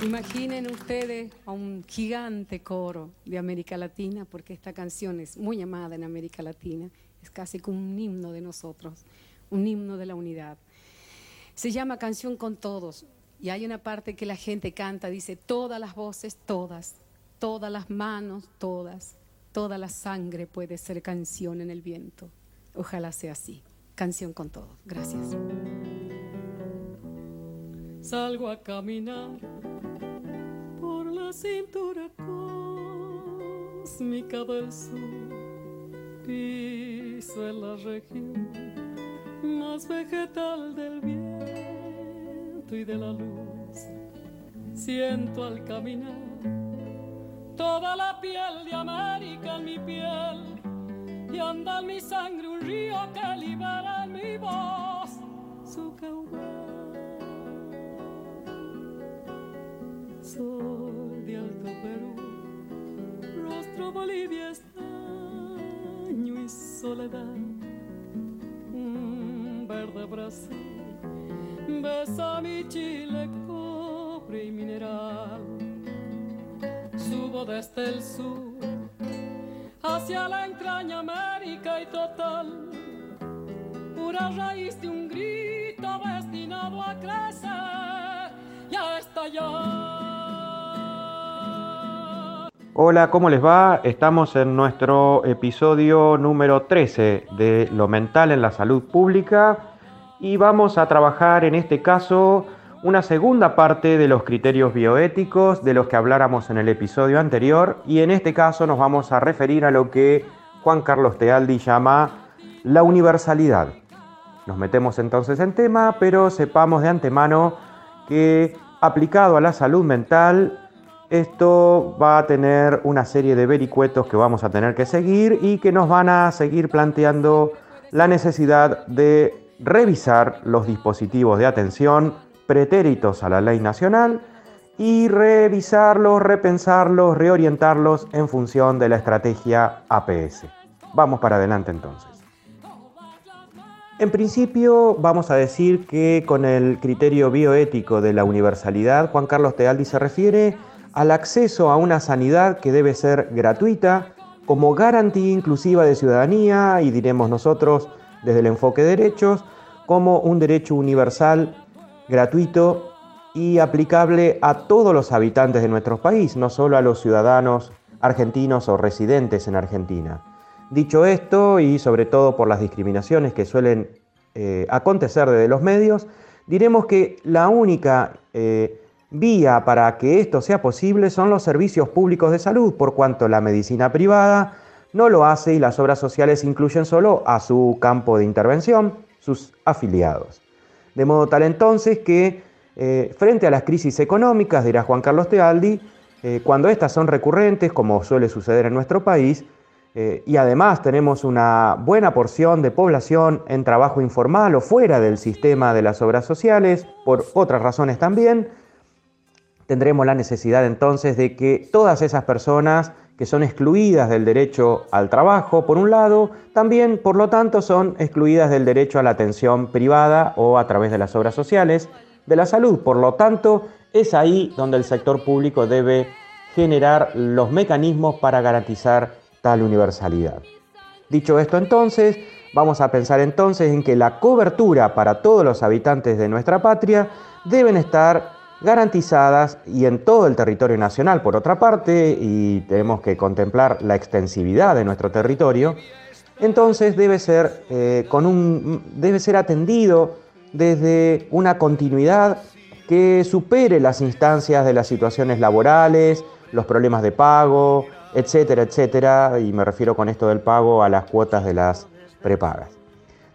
Imaginen ustedes a un gigante coro de América Latina, porque esta canción es muy amada en América Latina, es casi como un himno de nosotros, un himno de la unidad. Se llama Canción con Todos y hay una parte que la gente canta, dice, todas las voces, todas, todas las manos, todas, toda la sangre puede ser canción en el viento. Ojalá sea así. Canción con todos. Gracias. Salgo a caminar la cintura cósmica del sur. Piso en la región más vegetal del viento y de la luz. Siento al caminar toda la piel de América en mi piel y anda en mi sangre un río que libera mi voz Bolivia, estaño y soledad, un verde Brasil, besa mi Chile, cobre y mineral. Subo desde el sur hacia la entraña América y total, pura raíz de un grito destinado a crecer y a estallar. Hola, ¿cómo les va? Estamos en nuestro episodio número 13 de Lo mental en la salud pública y vamos a trabajar en este caso una segunda parte de los criterios bioéticos de los que habláramos en el episodio anterior y en este caso nos vamos a referir a lo que Juan Carlos Tealdi llama la universalidad. Nos metemos entonces en tema, pero sepamos de antemano que aplicado a la salud mental esto va a tener una serie de vericuetos que vamos a tener que seguir y que nos van a seguir planteando la necesidad de revisar los dispositivos de atención pretéritos a la ley nacional y revisarlos, repensarlos, reorientarlos en función de la estrategia APS. Vamos para adelante entonces. En principio vamos a decir que con el criterio bioético de la universalidad, Juan Carlos Tealdi se refiere al acceso a una sanidad que debe ser gratuita como garantía inclusiva de ciudadanía y diremos nosotros desde el enfoque de derechos como un derecho universal, gratuito y aplicable a todos los habitantes de nuestro país, no solo a los ciudadanos argentinos o residentes en Argentina. Dicho esto, y sobre todo por las discriminaciones que suelen eh, acontecer desde los medios, diremos que la única eh, vía para que esto sea posible son los servicios públicos de salud, por cuanto la medicina privada no lo hace y las obras sociales incluyen solo a su campo de intervención, sus afiliados. De modo tal entonces que eh, frente a las crisis económicas, dirá Juan Carlos Tealdi, eh, cuando estas son recurrentes, como suele suceder en nuestro país, eh, y además tenemos una buena porción de población en trabajo informal o fuera del sistema de las obras sociales, por otras razones también, tendremos la necesidad entonces de que todas esas personas que son excluidas del derecho al trabajo, por un lado, también, por lo tanto, son excluidas del derecho a la atención privada o a través de las obras sociales de la salud. Por lo tanto, es ahí donde el sector público debe generar los mecanismos para garantizar tal universalidad. Dicho esto entonces, vamos a pensar entonces en que la cobertura para todos los habitantes de nuestra patria deben estar garantizadas y en todo el territorio nacional, por otra parte, y tenemos que contemplar la extensividad de nuestro territorio, entonces debe ser, eh, con un, debe ser atendido desde una continuidad que supere las instancias de las situaciones laborales, los problemas de pago, etcétera, etcétera, y me refiero con esto del pago a las cuotas de las prepagas.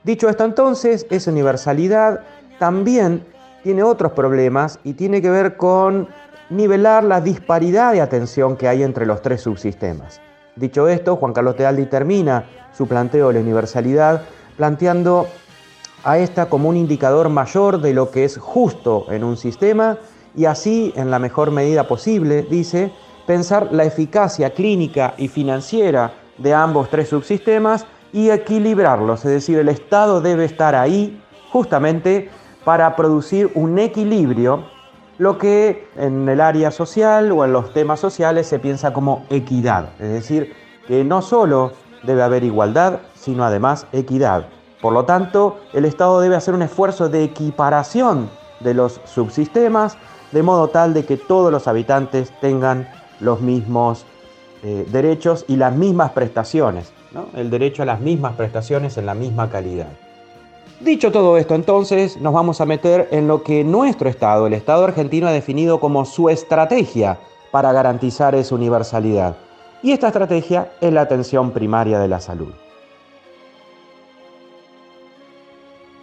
Dicho esto entonces, esa universalidad también tiene otros problemas y tiene que ver con nivelar la disparidad de atención que hay entre los tres subsistemas. Dicho esto, Juan Carlos Tealdi termina su planteo de la universalidad planteando a esta como un indicador mayor de lo que es justo en un sistema y así, en la mejor medida posible, dice, pensar la eficacia clínica y financiera de ambos tres subsistemas y equilibrarlos, es decir, el Estado debe estar ahí justamente para producir un equilibrio lo que en el área social o en los temas sociales se piensa como equidad, es decir, que no solo debe haber igualdad, sino además equidad. Por lo tanto, el Estado debe hacer un esfuerzo de equiparación de los subsistemas, de modo tal de que todos los habitantes tengan los mismos eh, derechos y las mismas prestaciones, el derecho a las mismas prestaciones en la misma calidad. Dicho todo esto, entonces nos vamos a meter en lo que nuestro Estado, el Estado argentino, ha definido como su estrategia para garantizar esa universalidad. Y esta estrategia es la atención primaria de la salud.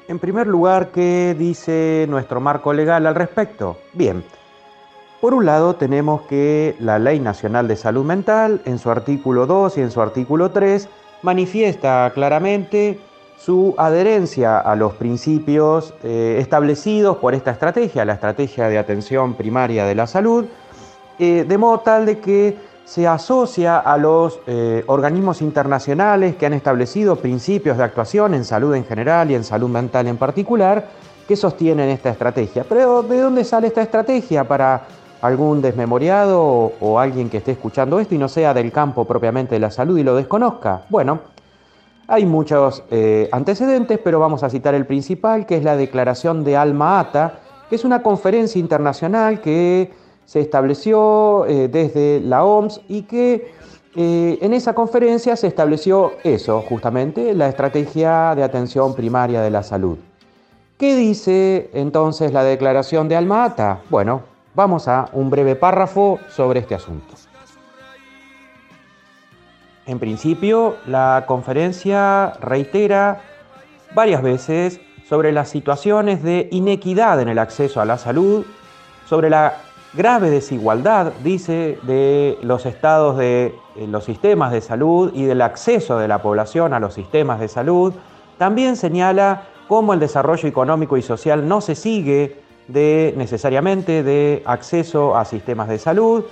En primer lugar, ¿qué dice nuestro marco legal al respecto? Bien, por un lado tenemos que la Ley Nacional de Salud Mental, en su artículo 2 y en su artículo 3, manifiesta claramente su adherencia a los principios eh, establecidos por esta estrategia, la estrategia de atención primaria de la salud, eh, de modo tal de que se asocia a los eh, organismos internacionales que han establecido principios de actuación en salud en general y en salud mental en particular, que sostienen esta estrategia. Pero ¿de dónde sale esta estrategia para algún desmemoriado o, alguien que esté escuchando esto y no sea del campo propiamente de la salud y lo desconozca? Bueno, hay muchos eh, antecedentes, pero vamos a citar el principal, que es la Declaración de Alma Ata, que es una conferencia internacional que se estableció eh, desde la OMS y que eh, en esa conferencia se estableció eso, justamente, la estrategia de atención primaria de la salud. ¿Qué dice entonces la declaración de Alma Ata? Bueno, vamos a un breve párrafo sobre este asunto. En principio, la conferencia reitera varias veces sobre las situaciones de inequidad en el acceso a la salud, sobre la grave desigualdad, dice, de los estados de eh, los sistemas de salud y del acceso de la población a los sistemas de salud. También señala cómo el desarrollo económico y social no se sigue necesariamente de acceso a sistemas de salud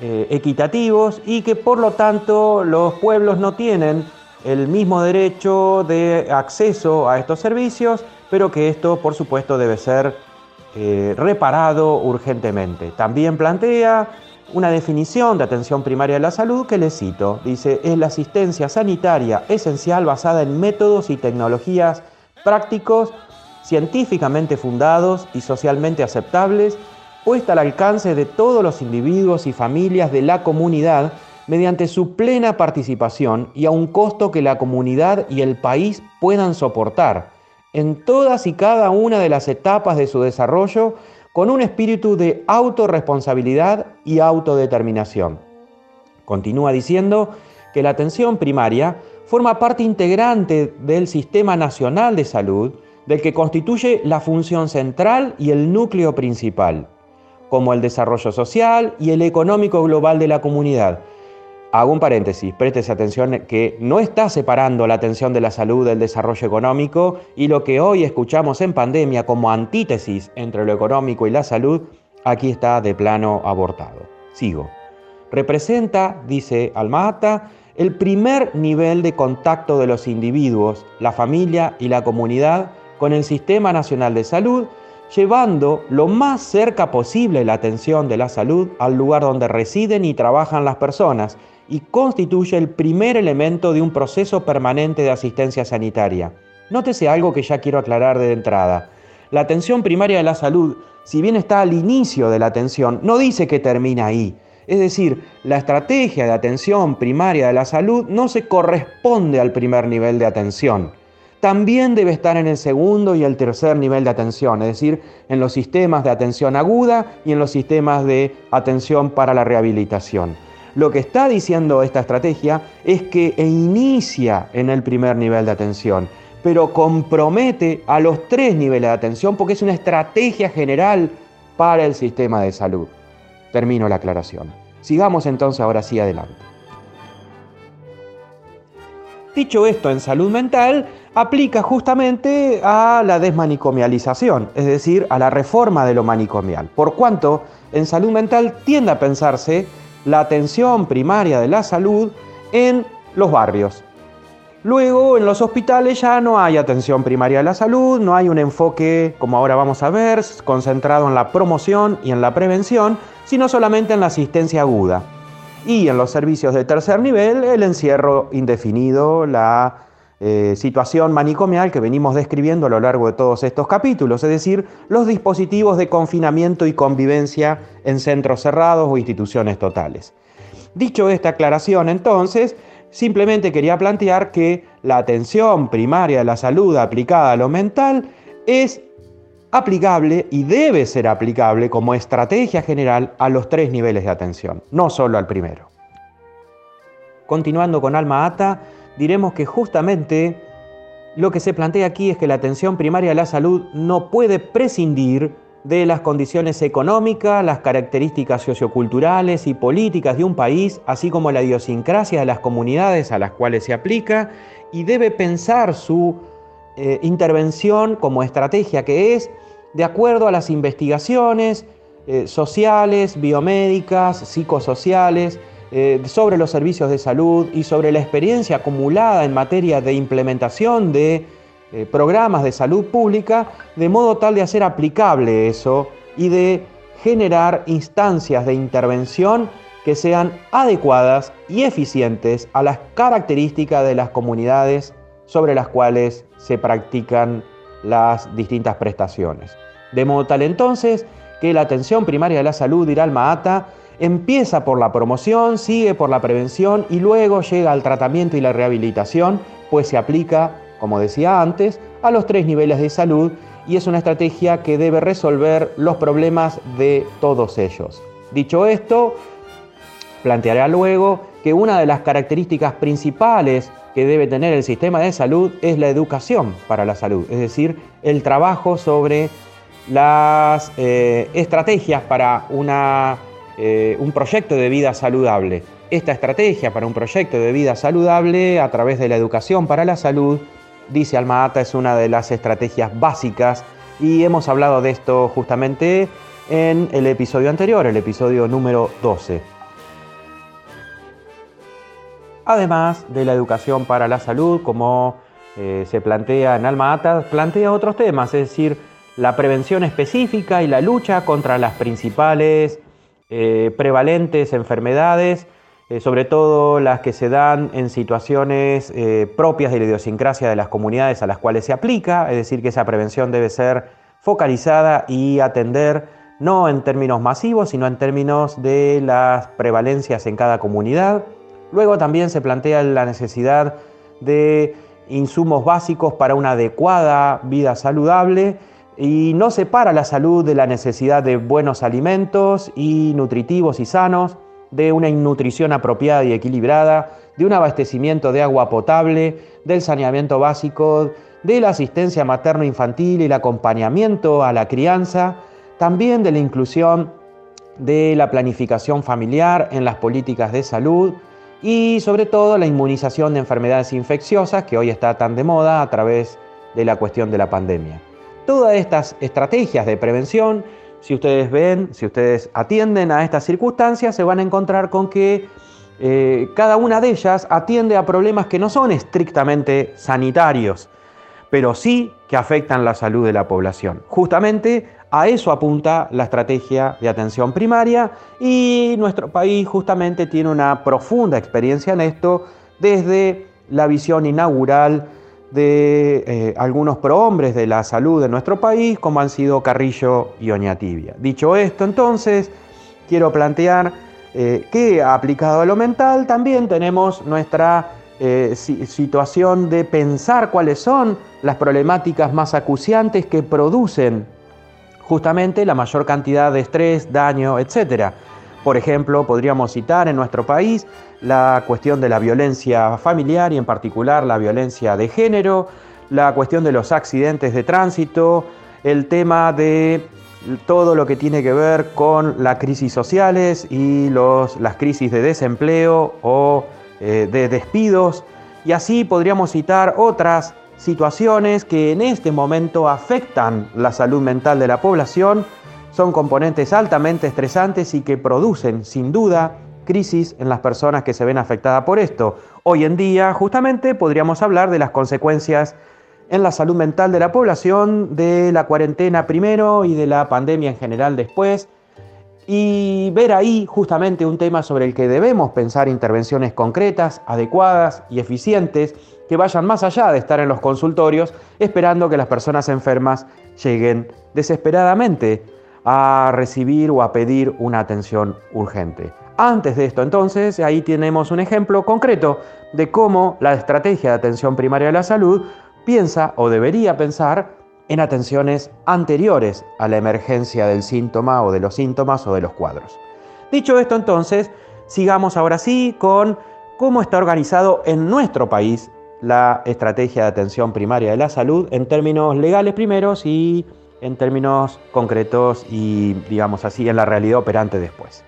eh, equitativos y que por lo tanto los pueblos no tienen el mismo derecho de acceso a estos servicios, pero que esto por supuesto debe ser eh, reparado urgentemente. También plantea una definición de atención primaria de la salud que le cito. Dice, es la asistencia sanitaria esencial basada en métodos y tecnologías prácticos, científicamente fundados y socialmente aceptables puesta al alcance de todos los individuos y familias de la comunidad mediante su plena participación y a un costo que la comunidad y el país puedan soportar en todas y cada una de las etapas de su desarrollo con un espíritu de autorresponsabilidad y autodeterminación. Continúa diciendo que la atención primaria forma parte integrante del Sistema Nacional de Salud, del que constituye la función central y el núcleo principal como el desarrollo social y el económico global de la comunidad. Hago un paréntesis, préstese atención que no está separando la atención de la salud del desarrollo económico y lo que hoy escuchamos en pandemia como antítesis entre lo económico y la salud, aquí está de plano abortado. Sigo. Representa, dice Almata, el primer nivel de contacto de los individuos, la familia y la comunidad con el Sistema Nacional de Salud llevando lo más cerca posible la atención de la salud al lugar donde residen y trabajan las personas y constituye el primer elemento de un proceso permanente de asistencia sanitaria. Nótese algo que ya quiero aclarar de entrada. La atención primaria de la salud, si bien está al inicio de la atención, no dice que termina ahí. Es decir, la estrategia de atención primaria de la salud no se corresponde al primer nivel de atención también debe estar en el segundo y el tercer nivel de atención, es decir, en los sistemas de atención aguda y en los sistemas de atención para la rehabilitación. Lo que está diciendo esta estrategia es que inicia en el primer nivel de atención, pero compromete a los tres niveles de atención porque es una estrategia general para el sistema de salud. Termino la aclaración. Sigamos entonces ahora sí adelante. Dicho esto en salud mental, aplica justamente a la desmanicomialización, es decir, a la reforma de lo manicomial. Por cuanto en salud mental tiende a pensarse la atención primaria de la salud en los barrios. Luego, en los hospitales ya no hay atención primaria de la salud, no hay un enfoque, como ahora vamos a ver, concentrado en la promoción y en la prevención, sino solamente en la asistencia aguda. Y en los servicios de tercer nivel, el encierro indefinido, la eh, situación manicomial que venimos describiendo a lo largo de todos estos capítulos, es decir, los dispositivos de confinamiento y convivencia en centros cerrados o instituciones totales. Dicho esta aclaración, entonces, simplemente quería plantear que la atención primaria de la salud aplicada a lo mental es aplicable y debe ser aplicable como estrategia general a los tres niveles de atención, no solo al primero. Continuando con Alma Ata, diremos que justamente lo que se plantea aquí es que la atención primaria a la salud no puede prescindir de las condiciones económicas, las características socioculturales y políticas de un país, así como la idiosincrasia de las comunidades a las cuales se aplica, y debe pensar su eh, intervención como estrategia que es de acuerdo a las investigaciones eh, sociales, biomédicas, psicosociales, eh, sobre los servicios de salud y sobre la experiencia acumulada en materia de implementación de programas de salud pública, de modo tal de hacer aplicable eso y de generar instancias de intervención que sean adecuadas y eficientes a las características de las comunidades sobre las cuales se practican las distintas prestaciones. De modo tal entonces que la atención primaria de la salud, dirá el Maata, Empieza por la promoción, sigue por la prevención y luego llega al tratamiento y la rehabilitación, pues se aplica, como decía antes, a los tres niveles de salud y es una estrategia que debe resolver los problemas de todos ellos. Dicho esto, plantearé luego que una de las características principales que debe tener el sistema de salud es la educación para la salud, es decir, el trabajo sobre las eh, estrategias para una eh, un proyecto de vida saludable. Esta estrategia para un proyecto de vida saludable a través de la educación para la salud, dice Almaata, es una de las estrategias básicas y hemos hablado de esto justamente en el episodio anterior, el episodio número 12. Además de la educación para la salud, como eh, se plantea en Almaata, plantea otros temas, es decir, la prevención específica y la lucha contra las principales eh, prevalentes enfermedades, eh, sobre todo las que se dan en situaciones propias de la idiosincrasia de las comunidades a las cuales se aplica, es decir, que esa prevención debe ser focalizada y atender no en términos masivos, sino en términos de las prevalencias en cada comunidad. Luego también se plantea la necesidad de insumos básicos para una adecuada vida saludable y no separa la salud de la necesidad de buenos alimentos y nutritivos y sanos, de una nutrición apropiada y equilibrada, de un abastecimiento de agua potable, del saneamiento básico, de la asistencia materno-infantil y el acompañamiento a la crianza, también de la inclusión de la planificación familiar en las políticas de salud y sobre todo la inmunización de enfermedades infecciosas que hoy está tan de moda a través de la cuestión de la pandemia. Todas estas estrategias de prevención, si ustedes ven, si ustedes atienden a estas circunstancias, se van a encontrar con que eh, cada una de ellas atiende a problemas que no son estrictamente sanitarios, pero sí que afectan la salud de la población. Justamente a eso apunta la estrategia de atención primaria y nuestro país justamente tiene una profunda experiencia en esto desde la visión inaugural de eh, algunos prohombres de la salud de nuestro país, como han sido Carrillo y Oñatibia. Dicho esto, entonces, quiero plantear eh, que aplicado a lo mental también tenemos nuestra eh, situación de pensar cuáles son las problemáticas más acuciantes que producen justamente la mayor cantidad de estrés, daño, etc. Por ejemplo, podríamos citar en nuestro país la cuestión de la violencia familiar y en particular la violencia de género, la cuestión de los accidentes de tránsito, el tema de todo lo que tiene que ver con las crisis sociales y las crisis de desempleo o eh, de despidos. Y así podríamos citar otras situaciones que en este momento afectan la salud mental de la población. Son componentes altamente estresantes y que producen, sin duda, crisis en las personas que se ven afectadas por esto. Hoy en día, justamente, podríamos hablar de las consecuencias en la salud mental de la población, de la cuarentena primero y de la pandemia en general después, y ver ahí justamente un tema sobre el que debemos pensar intervenciones concretas, adecuadas y eficientes que vayan más allá de estar en los consultorios esperando que las personas enfermas lleguen desesperadamente a recibir o a pedir una atención urgente. Antes de esto, entonces, ahí tenemos un ejemplo concreto de cómo la estrategia de atención primaria de la salud piensa o debería pensar en atenciones anteriores a la emergencia del síntoma o de los síntomas o de los cuadros. Dicho esto entonces, sigamos ahora sí con cómo está organizado en nuestro país la estrategia de atención primaria de la salud en términos legales primeros y en términos concretos y digamos así en la realidad operante después.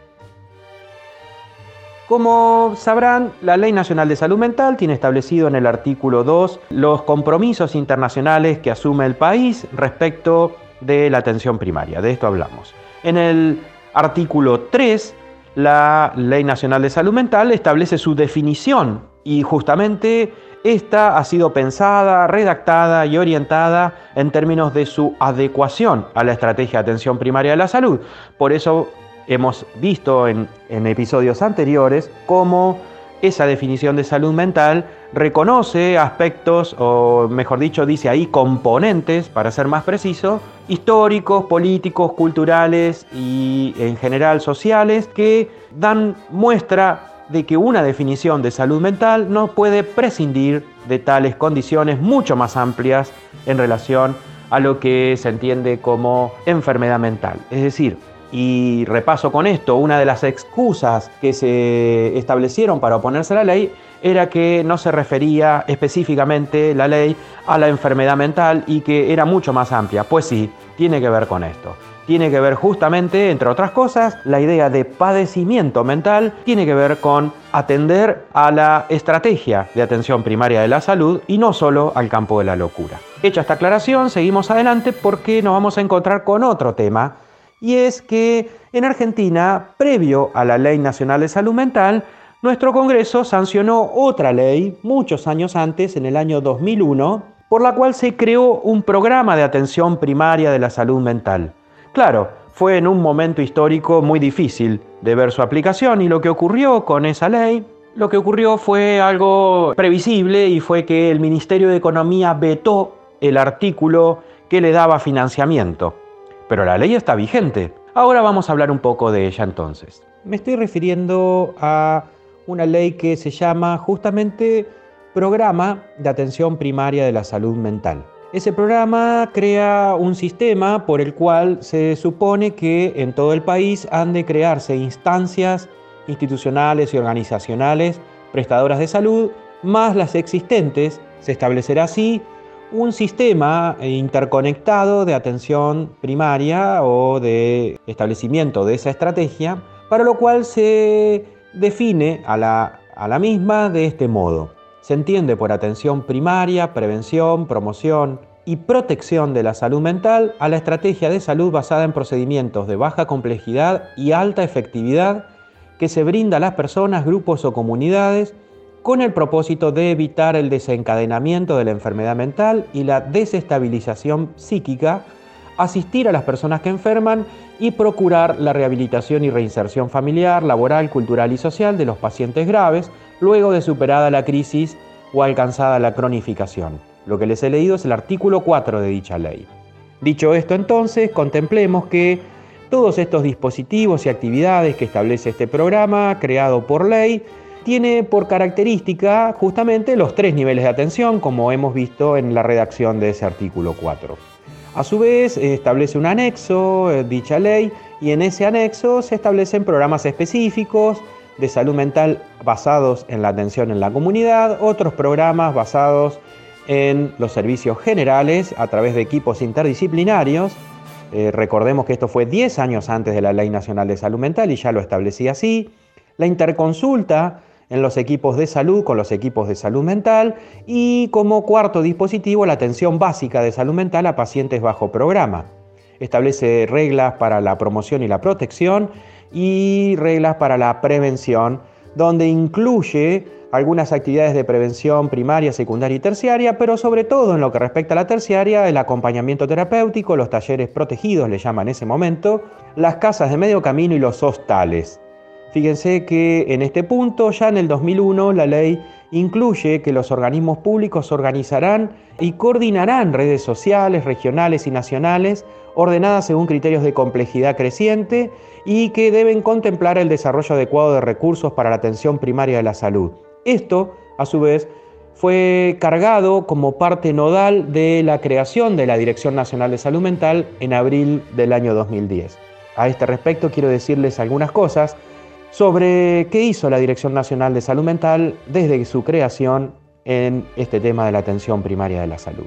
Como sabrán, la Ley Nacional de Salud Mental tiene establecido en el artículo 2 los compromisos internacionales que asume el país respecto de la atención primaria. De esto hablamos. En el artículo 3, la Ley Nacional de Salud Mental establece su definición y justamente esta ha sido pensada, redactada y orientada en términos de su adecuación a la estrategia de atención primaria de la salud. Por eso hemos visto en, episodios anteriores cómo esa definición de salud mental reconoce aspectos, o mejor dicho, dice ahí componentes, para ser más preciso, históricos, políticos, culturales y en general sociales, que dan muestra de que una definición de salud mental no puede prescindir de tales condiciones mucho más amplias en relación a lo que se entiende como enfermedad mental. Es decir, y repaso con esto, una de las excusas que se establecieron para oponerse a la ley era que no se refería específicamente la ley a la enfermedad mental y que era mucho más amplia. Pues sí, tiene que ver con esto. Tiene que ver justamente, entre otras cosas, la idea de padecimiento mental tiene que ver con atender a la estrategia de atención primaria de la salud y no solo al campo de la locura. Hecha esta aclaración, seguimos adelante porque nos vamos a encontrar con otro tema y es que en Argentina, previo a la Ley Nacional de Salud Mental, nuestro Congreso sancionó otra ley muchos años antes, en el año 2001, por la cual se creó un programa de atención primaria de la salud mental. Claro, fue en un momento histórico muy difícil de ver su aplicación y lo que ocurrió con esa ley, lo que ocurrió fue algo previsible y fue que el Ministerio de Economía vetó el artículo que le daba financiamiento pero la ley está vigente. Ahora vamos a hablar un poco de ella entonces. Me estoy refiriendo a una ley que se llama justamente Programa de Atención Primaria de la Salud Mental. Ese programa crea un sistema por el cual se supone que en todo el país han de crearse instancias institucionales y organizacionales prestadoras de salud, más las existentes. Se establecerá así un sistema interconectado de atención primaria o de establecimiento de esa estrategia, para lo cual se define a la, a la misma de este modo. Se entiende por atención primaria, prevención, promoción y protección de la salud mental a la estrategia de salud basada en procedimientos de baja complejidad y alta efectividad que se brinda a las personas, grupos o comunidades con el propósito de evitar el desencadenamiento de la enfermedad mental y la desestabilización psíquica, asistir a las personas que enferman y procurar la rehabilitación y reinserción familiar, laboral, cultural y social de los pacientes graves luego de superada la crisis o alcanzada la cronificación. Lo que les he leído es el artículo 4 de dicha ley. Dicho esto entonces, contemplemos que todos estos dispositivos y actividades que establece este programa, creado por ley, tiene por característica justamente los tres niveles de atención, como hemos visto en la redacción de ese artículo 4. A su vez, establece un anexo, eh, dicha ley, y en ese anexo se establecen programas específicos de salud mental basados en la atención en la comunidad, otros programas basados en los servicios generales a través de equipos interdisciplinarios. Eh, recordemos que esto fue 10 años antes de la Ley Nacional de Salud Mental y ya lo establecía así. La interconsulta en los equipos de salud con los equipos de salud mental y como cuarto dispositivo la atención básica de salud mental a pacientes bajo programa. establece reglas para la promoción y la protección y reglas para la prevención, donde incluye algunas actividades de prevención primaria, secundaria y terciaria, pero sobre todo en lo que respecta a la terciaria, el acompañamiento terapéutico, los talleres protegidos, le llaman en ese momento, las casas de medio camino y los hostales. Fíjense que en este punto, ya en el 2001, la ley incluye que los organismos públicos organizarán y coordinarán redes sociales, regionales y nacionales ordenadas según criterios de complejidad creciente y que deben contemplar el desarrollo adecuado de recursos para la atención primaria de la salud. Esto, a su vez, fue cargado como parte nodal de la creación de la Dirección Nacional de Salud Mental en abril del año 2010. A este respecto quiero decirles algunas cosas sobre qué hizo la Dirección Nacional de Salud Mental desde su creación en este tema de la atención primaria de la salud.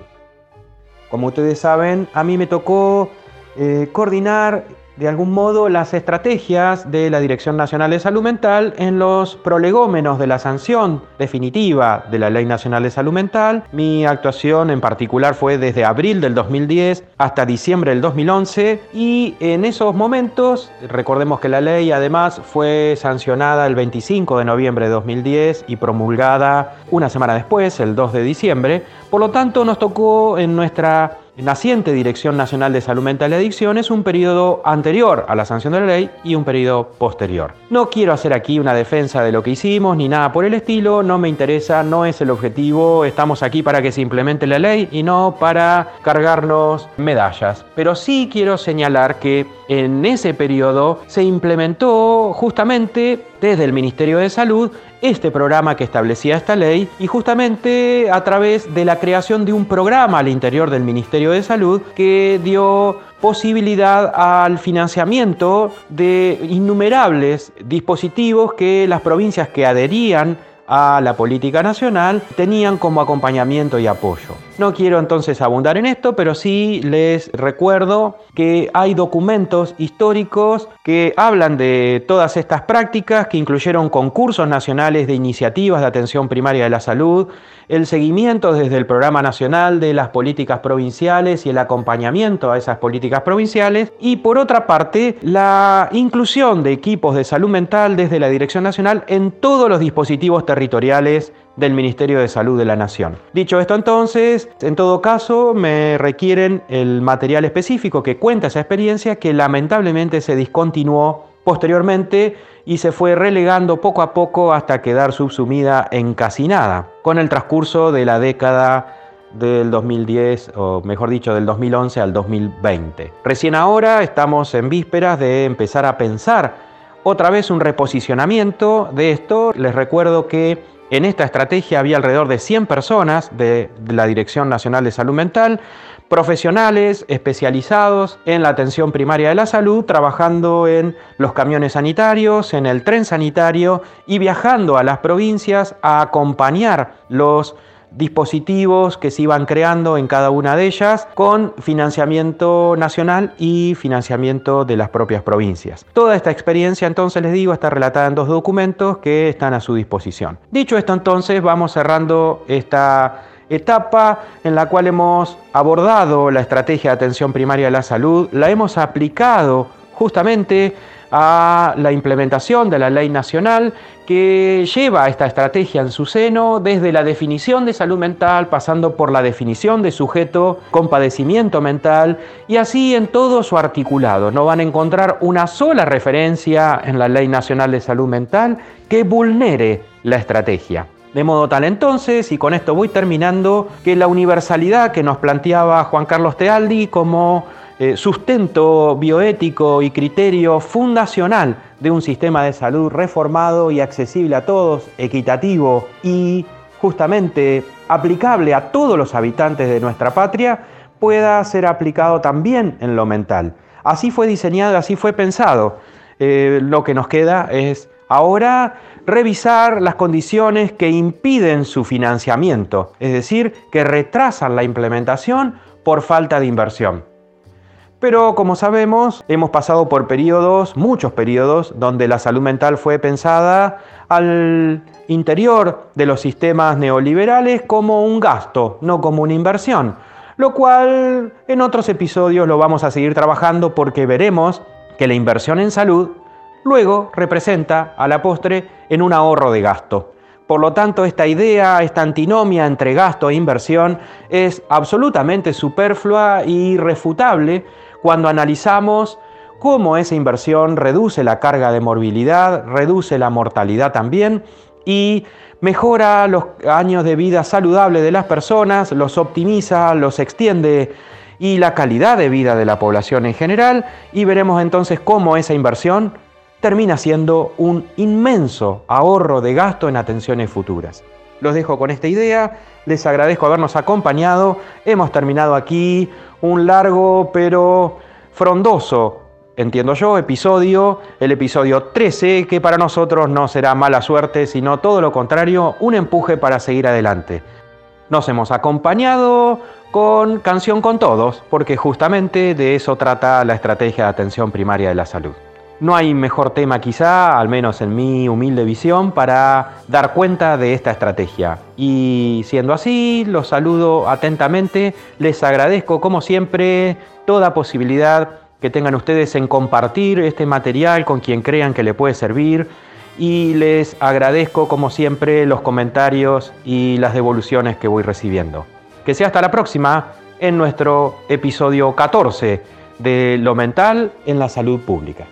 Como ustedes saben, a mí me tocó eh, coordinar de algún modo las estrategias de la Dirección Nacional de Salud Mental en los prolegómenos de la sanción definitiva de la Ley Nacional de Salud Mental. Mi actuación en particular fue desde abril del 2010 hasta diciembre del 2011 y en esos momentos, recordemos que la ley además fue sancionada el 25 de noviembre de 2010 y promulgada una semana después, el 2 de diciembre, por lo tanto nos tocó en nuestra naciente Dirección Nacional de Salud Mental y Adicciones un periodo anterior a la sanción de la ley y un periodo posterior. No quiero hacer aquí una defensa de lo que hicimos ni nada por el estilo, no me interesa, no es el objetivo, estamos aquí para que se implemente la ley y no para cargarnos medallas. Pero sí quiero señalar que en ese periodo se implementó justamente desde el Ministerio de Salud este programa que establecía esta ley y justamente a través de la creación de un programa al interior del Ministerio de Salud que dio posibilidad al financiamiento de innumerables dispositivos que las provincias que adherían a la política nacional tenían como acompañamiento y apoyo. No quiero entonces abundar en esto, pero sí les recuerdo que hay documentos históricos que hablan de todas estas prácticas, que incluyeron concursos nacionales de iniciativas de atención primaria de la salud, el seguimiento desde el Programa Nacional de las políticas provinciales y el acompañamiento a esas políticas provinciales, y por otra parte, la inclusión de equipos de salud mental desde la Dirección Nacional en todos los dispositivos territoriales del Ministerio de Salud de la Nación. Dicho esto entonces, en todo caso me requieren el material específico que cuenta esa experiencia que lamentablemente se discontinuó posteriormente y se fue relegando poco a poco hasta quedar subsumida en casi nada, con el transcurso de la década del 2010, o mejor dicho, del 2011 al 2020. Recién ahora estamos en vísperas de empezar a pensar otra vez un reposicionamiento de esto. Les recuerdo que en esta estrategia había alrededor de 100 personas de, la Dirección Nacional de Salud Mental, profesionales especializados en la atención primaria de la salud, trabajando en los camiones sanitarios, en el tren sanitario y viajando a las provincias a acompañar los dispositivos que se iban creando en cada una de ellas con financiamiento nacional y financiamiento de las propias provincias. Toda esta experiencia entonces les digo está relatada en dos documentos que están a su disposición. Dicho esto entonces vamos cerrando esta etapa en la cual hemos abordado la estrategia de atención primaria de la salud, la hemos aplicado justamente a la implementación de la ley nacional que lleva esta estrategia en su seno desde la definición de salud mental, pasando por la definición de sujeto con padecimiento mental y así en todo su articulado. No van a encontrar una sola referencia en la ley nacional de salud mental que vulnere la estrategia. De modo tal entonces, y con esto voy terminando, que la universalidad que nos planteaba Juan Carlos Tealdi como eh, sustento bioético y criterio fundacional de un sistema de salud reformado y accesible a todos, equitativo y justamente aplicable a todos los habitantes de nuestra patria, pueda ser aplicado también en lo mental. Así fue diseñado, así fue pensado. Eh, lo que nos queda es ahora revisar las condiciones que impiden su financiamiento, es decir, que retrasan la implementación por falta de inversión. Pero como sabemos, hemos pasado por periodos, muchos periodos, donde la salud mental fue pensada al interior de los sistemas neoliberales como un gasto, no como una inversión. lo cual en otros episodios lo vamos a seguir trabajando porque veremos que la inversión en salud luego representa a la postre en un ahorro de gasto. Por lo tanto, esta idea, esta antinomia entre gasto e inversión es absolutamente superflua y refutable cuando analizamos cómo esa inversión reduce la carga de morbilidad, reduce la mortalidad también y mejora los años de vida saludable de las personas, los optimiza, los extiende y la calidad de vida de la población en general y veremos entonces cómo esa inversión termina siendo un inmenso ahorro de gasto en atenciones futuras. Los dejo con esta idea, les agradezco habernos acompañado, hemos terminado aquí un largo pero frondoso entiendo yo, episodio, el episodio 13, que para nosotros no será mala suerte, sino todo lo contrario, un empuje para seguir adelante. Nos hemos acompañado con Canción con Todos, porque justamente de eso trata la estrategia de atención primaria de la salud. No hay mejor tema quizá, al menos en mi humilde visión, para dar cuenta de esta estrategia. Y siendo así, los saludo atentamente, les agradezco como siempre toda posibilidad que tengan ustedes en compartir este material con quien crean que le puede servir y les agradezco como siempre los comentarios y las devoluciones que voy recibiendo. Que sea hasta la próxima en nuestro episodio 14 de Lo mental en la salud pública.